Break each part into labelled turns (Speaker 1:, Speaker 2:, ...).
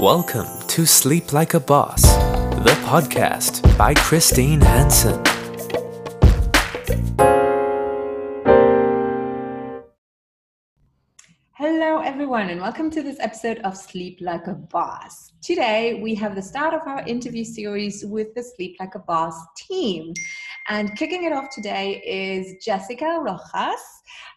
Speaker 1: Welcome to Sleep Like a Boss, the podcast by Christine Hansen.
Speaker 2: Hello, everyone, and welcome to this episode of Sleep Like a Boss. Today, we have the start of our interview series with the Sleep Like a Boss team. And kicking it off today is Jessica Rojas.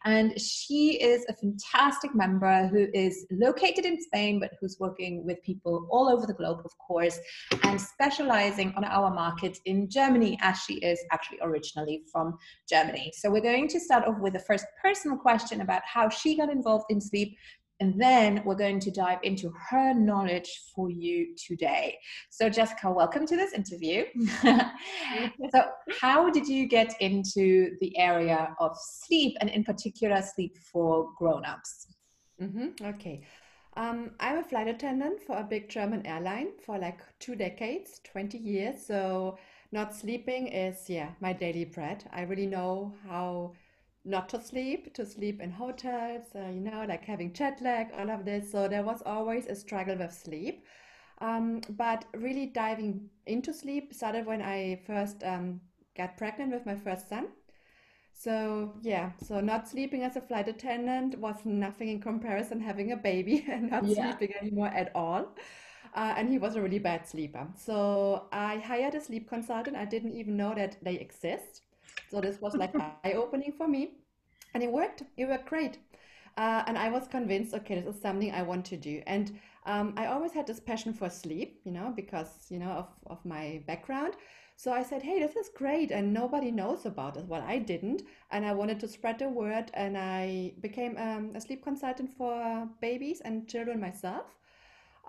Speaker 2: And she is a fantastic member who is located in Spain, but who's working with people all over the globe, of course, and specializing on our market in Germany, as she is actually originally from Germany. So we're going to start off with the first personal question about how she got involved in sleep and then we're going to dive into her knowledge for you today. So, Jessica, welcome to this interview. so, how did you get into the area of sleep and, in particular, sleep for grown ups?
Speaker 3: Mm-hmm. Okay. Um, I'm a flight attendant for a big German airline for like two decades, 20 years. So, not sleeping is, yeah, my daily bread. I really know how not to sleep, to sleep in hotels, uh, you know, like having jet lag, all of this. So there was always a struggle with sleep. Um, but really diving into sleep started when I first um, got pregnant with my first son. So yeah, so not sleeping as a flight attendant was nothing in comparison having a baby and not yeah. sleeping anymore at all. Uh, and he was a really bad sleeper. So I hired a sleep consultant. I didn't even know that they exist. So this was like eye opening for me. And it worked. It worked great. Uh, and I was convinced, okay, this is something I want to do. And um, I always had this passion for sleep, you know, because, you know, of, of my background. So I said, hey, this is great. And nobody knows about it. Well, I didn't. And I wanted to spread the word. And I became um, a sleep consultant for babies and children myself.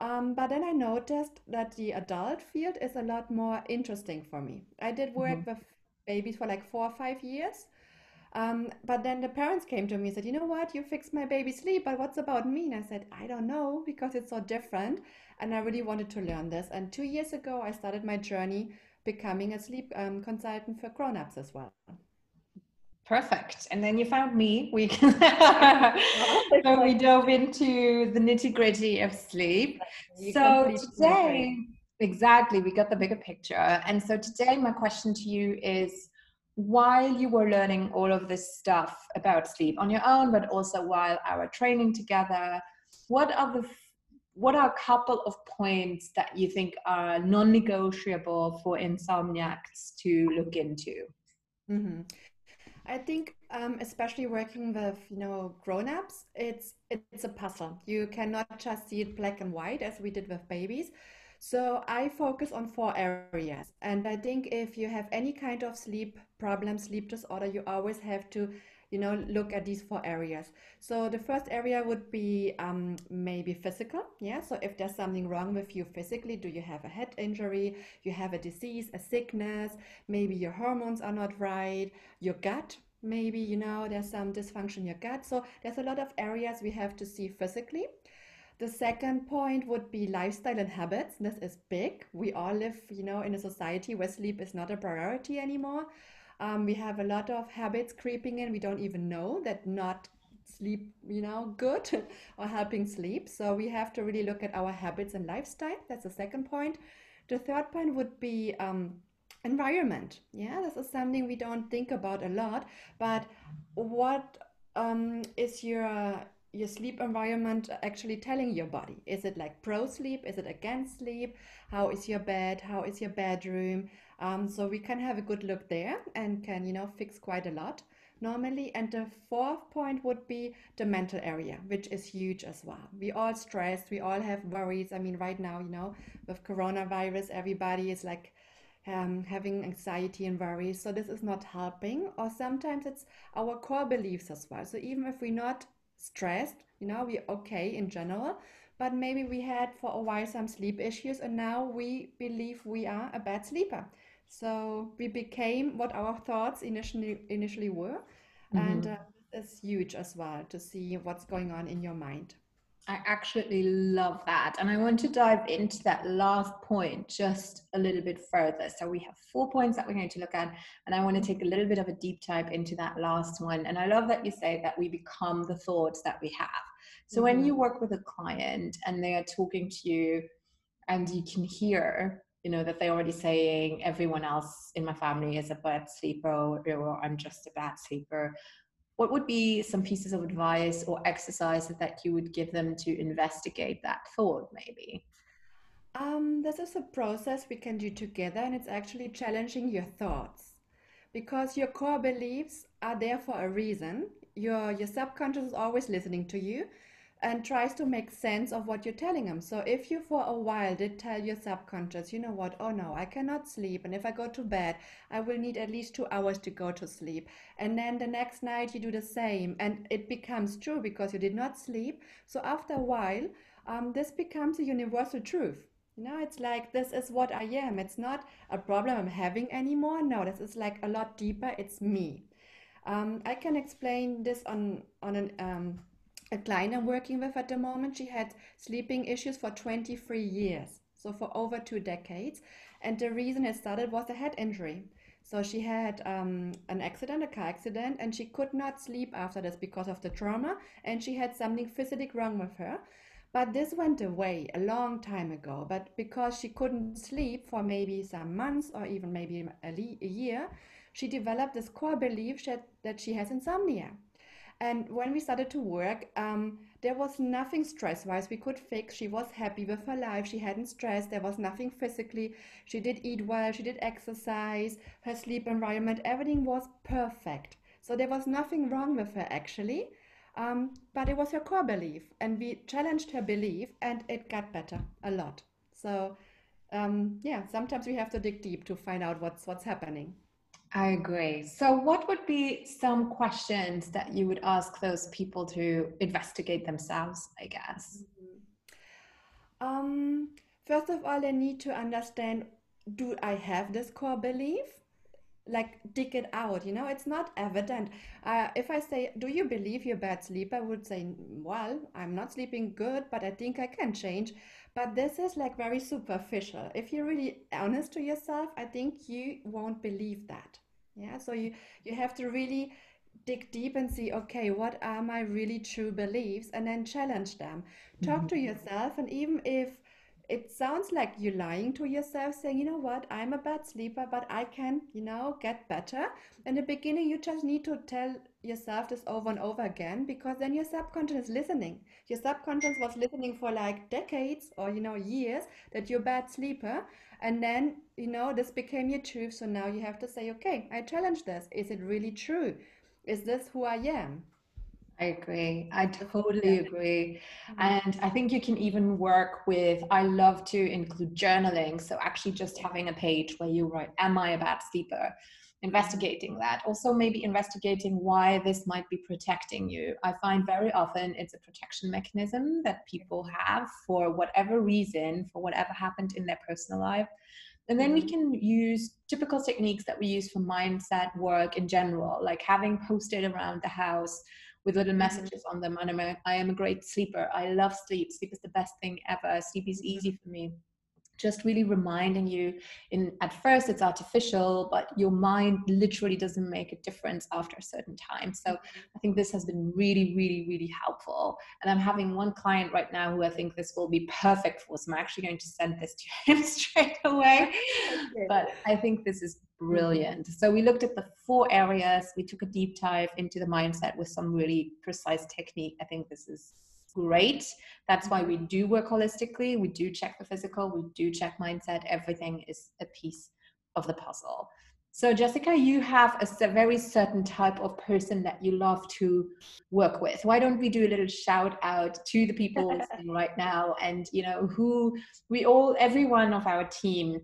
Speaker 3: Um, but then I noticed that the adult field is a lot more interesting for me. I did work mm-hmm. with babies for like four or five years. Um, but then the parents came to me and said, You know what? You fixed my baby's sleep, but what's about me? And I said, I don't know because it's so different. And I really wanted to learn this. And two years ago, I started my journey becoming a sleep um, consultant for grown ups as well.
Speaker 2: Perfect. And then you found me. We so we dove into the nitty gritty of sleep. You so today, exactly, we got the bigger picture. And so today, my question to you is while you were learning all of this stuff about sleep on your own, but also while our training together, what are the what are a couple of points that you think are non-negotiable for insomniacs to look into?
Speaker 3: Mm-hmm. I think, um, especially working with you know grown-ups, it's it's a puzzle. You cannot just see it black and white as we did with babies. So I focus on four areas. And I think if you have any kind of sleep problem, sleep disorder, you always have to, you know, look at these four areas. So the first area would be um, maybe physical. Yeah. So if there's something wrong with you physically, do you have a head injury? You have a disease, a sickness? Maybe your hormones are not right. Your gut maybe you know there's some dysfunction in your gut so there's a lot of areas we have to see physically the second point would be lifestyle and habits. This is big. We all live, you know, in a society where sleep is not a priority anymore. Um, we have a lot of habits creeping in. We don't even know that not sleep, you know, good or helping sleep. So we have to really look at our habits and lifestyle. That's the second point. The third point would be um, environment. Yeah, this is something we don't think about a lot. But what um, is your your sleep environment actually telling your body? Is it like pro sleep? Is it against sleep? How is your bed? How is your bedroom? Um, so we can have a good look there and can, you know, fix quite a lot normally. And the fourth point would be the mental area, which is huge as well. We all stressed, we all have worries. I mean, right now, you know, with coronavirus, everybody is like um, having anxiety and worries. So this is not helping. Or sometimes it's our core beliefs as well. So even if we're not stressed, you know, we're okay in general, but maybe we had for a while some sleep issues and now we believe we are a bad sleeper. So we became what our thoughts initially initially were, mm-hmm. and uh, it's huge as well to see what's going on in your mind.
Speaker 2: I absolutely love that. And I want to dive into that last point just a little bit further. So we have four points that we're going to look at, and I want to take a little bit of a deep dive into that last one. And I love that you say that we become the thoughts that we have. So mm-hmm. when you work with a client and they are talking to you and you can hear you know that they're already saying everyone else in my family is a bad sleeper or i'm just a bad sleeper what would be some pieces of advice or exercises that you would give them to investigate that thought maybe?
Speaker 3: Um, this is a process we can do together and it's actually challenging your thoughts. Because your core beliefs are there for a reason. Your your subconscious is always listening to you and tries to make sense of what you're telling him. So if you for a while did tell your subconscious, you know what, oh no, I cannot sleep. And if I go to bed, I will need at least two hours to go to sleep. And then the next night you do the same. And it becomes true because you did not sleep. So after a while, um, this becomes a universal truth. You know, it's like this is what I am. It's not a problem I'm having anymore. No, this is like a lot deeper. It's me. Um, I can explain this on on an um, a client I'm working with at the moment, she had sleeping issues for 23 years, so for over two decades. And the reason it started was a head injury. So she had um, an accident, a car accident, and she could not sleep after this because of the trauma, and she had something physically wrong with her. But this went away a long time ago. But because she couldn't sleep for maybe some months or even maybe a, year, she developed this core belief that she has insomnia. And when we started to work, um, there was nothing stress wise we could fix. She was happy with her life. She hadn't stressed. There was nothing physically. She did eat well. She did exercise. Her sleep environment, everything was perfect. So there was nothing wrong with her actually. Um, but it was her core belief. And we challenged her belief and it got better a lot. So um, yeah, sometimes we have to dig deep to find out what's what's happening.
Speaker 2: I agree. So, what would be some questions that you would ask those people to investigate themselves? I guess.
Speaker 3: Mm-hmm. Um, first of all, they need to understand: Do I have this core belief? Like, dig it out. You know, it's not evident. Uh, if I say, "Do you believe you're bad sleeper?" I would say, "Well, I'm not sleeping good, but I think I can change." But this is like very superficial. If you're really honest to yourself, I think you won't believe that yeah so you you have to really dig deep and see okay what are my really true beliefs and then challenge them talk mm-hmm. to yourself and even if it sounds like you're lying to yourself saying you know what? I'm a bad sleeper but i can you know get better. In the beginning you just need to tell yourself this over and over again because then your subconscious is listening. Your subconscious was listening for like decades or you know years that you're a bad sleeper and then you know this became your truth. So now you have to say okay i challenge this. Is it really true? Is this who i am
Speaker 2: I agree. I totally agree. Mm-hmm. And I think you can even work with, I love to include journaling. So actually just having a page where you write, Am I a bad sleeper? Investigating that. Also, maybe investigating why this might be protecting you. I find very often it's a protection mechanism that people have for whatever reason, for whatever happened in their personal life. And then we mm-hmm. can use typical techniques that we use for mindset work in general, like having Post-its around the house with little mm-hmm. messages on them. And I'm a, I am a great sleeper. I love sleep. Sleep is the best thing ever. Sleep is easy for me just really reminding you in at first it's artificial but your mind literally doesn't make a difference after a certain time. So i think this has been really really really helpful. And i'm having one client right now who i think this will be perfect for so i'm actually going to send this to him straight away. But i think this is brilliant. So we looked at the four areas. We took a deep dive into the mindset with some really precise technique. I think this is great. That's why we mm-hmm. do work holistically. We do check the physical, we do check mindset. Everything is a piece of the puzzle. So, Jessica, you have a very certain type of person that you love to work with. Why don't we do a little shout out to the people right now and, you know, who we all, every one of our team,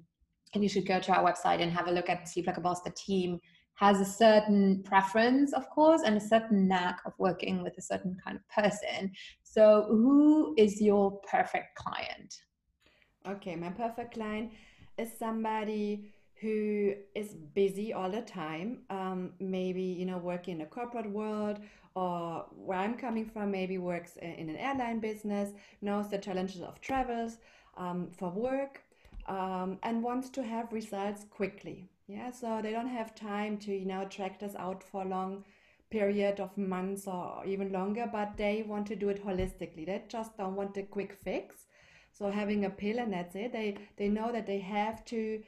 Speaker 2: and you should go to our website and have a look at Sleep Like a Boss, the team has a certain preference, of course, and a certain knack of working with a certain kind of person. So, who is your perfect client?
Speaker 3: Okay, my perfect client is somebody who is busy all the time. Um, maybe you know, working in a corporate world, or where I'm coming from, maybe works in an airline business, knows the challenges of travels um, for work, um, and wants to have results quickly. Yeah, so they don't have time to, you know, track this out for a long period of months or even longer, but they want to do it holistically. They just don't want a quick fix. So having a pill and that's it. They they know that they have to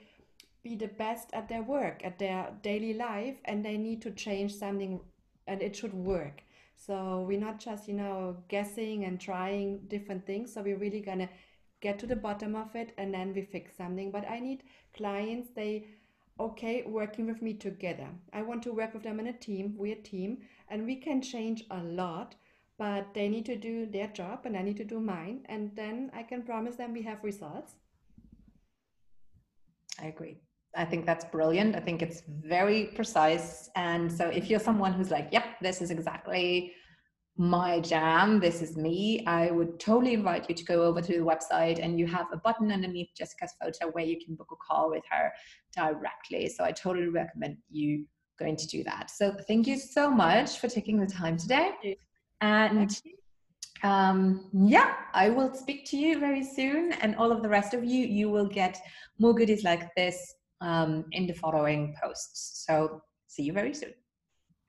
Speaker 3: be the best at their work, at their daily life, and they need to change something and it should work. So we're not just, you know, guessing and trying different things. So we're really gonna get to the bottom of it and then we fix something. But I need clients, they okay working with me together. I want to work with them in a team, we're a team, and we can change a lot, but they need to do their job and I need to do mine. And then I can promise them we have results.
Speaker 2: I agree. I think that's brilliant. I think it's very precise. And so if you're someone who's like, yep, this is exactly my jam, this is me, I would totally invite you to go over to the website and you have a button underneath Jessica's photo where you can book a call with her directly. So I totally recommend you going to do that. So thank you so much for taking the time today. And um, yeah, I will speak to you very soon. And all of the rest of you, you will get more goodies like this um, in the following posts. So see you very soon.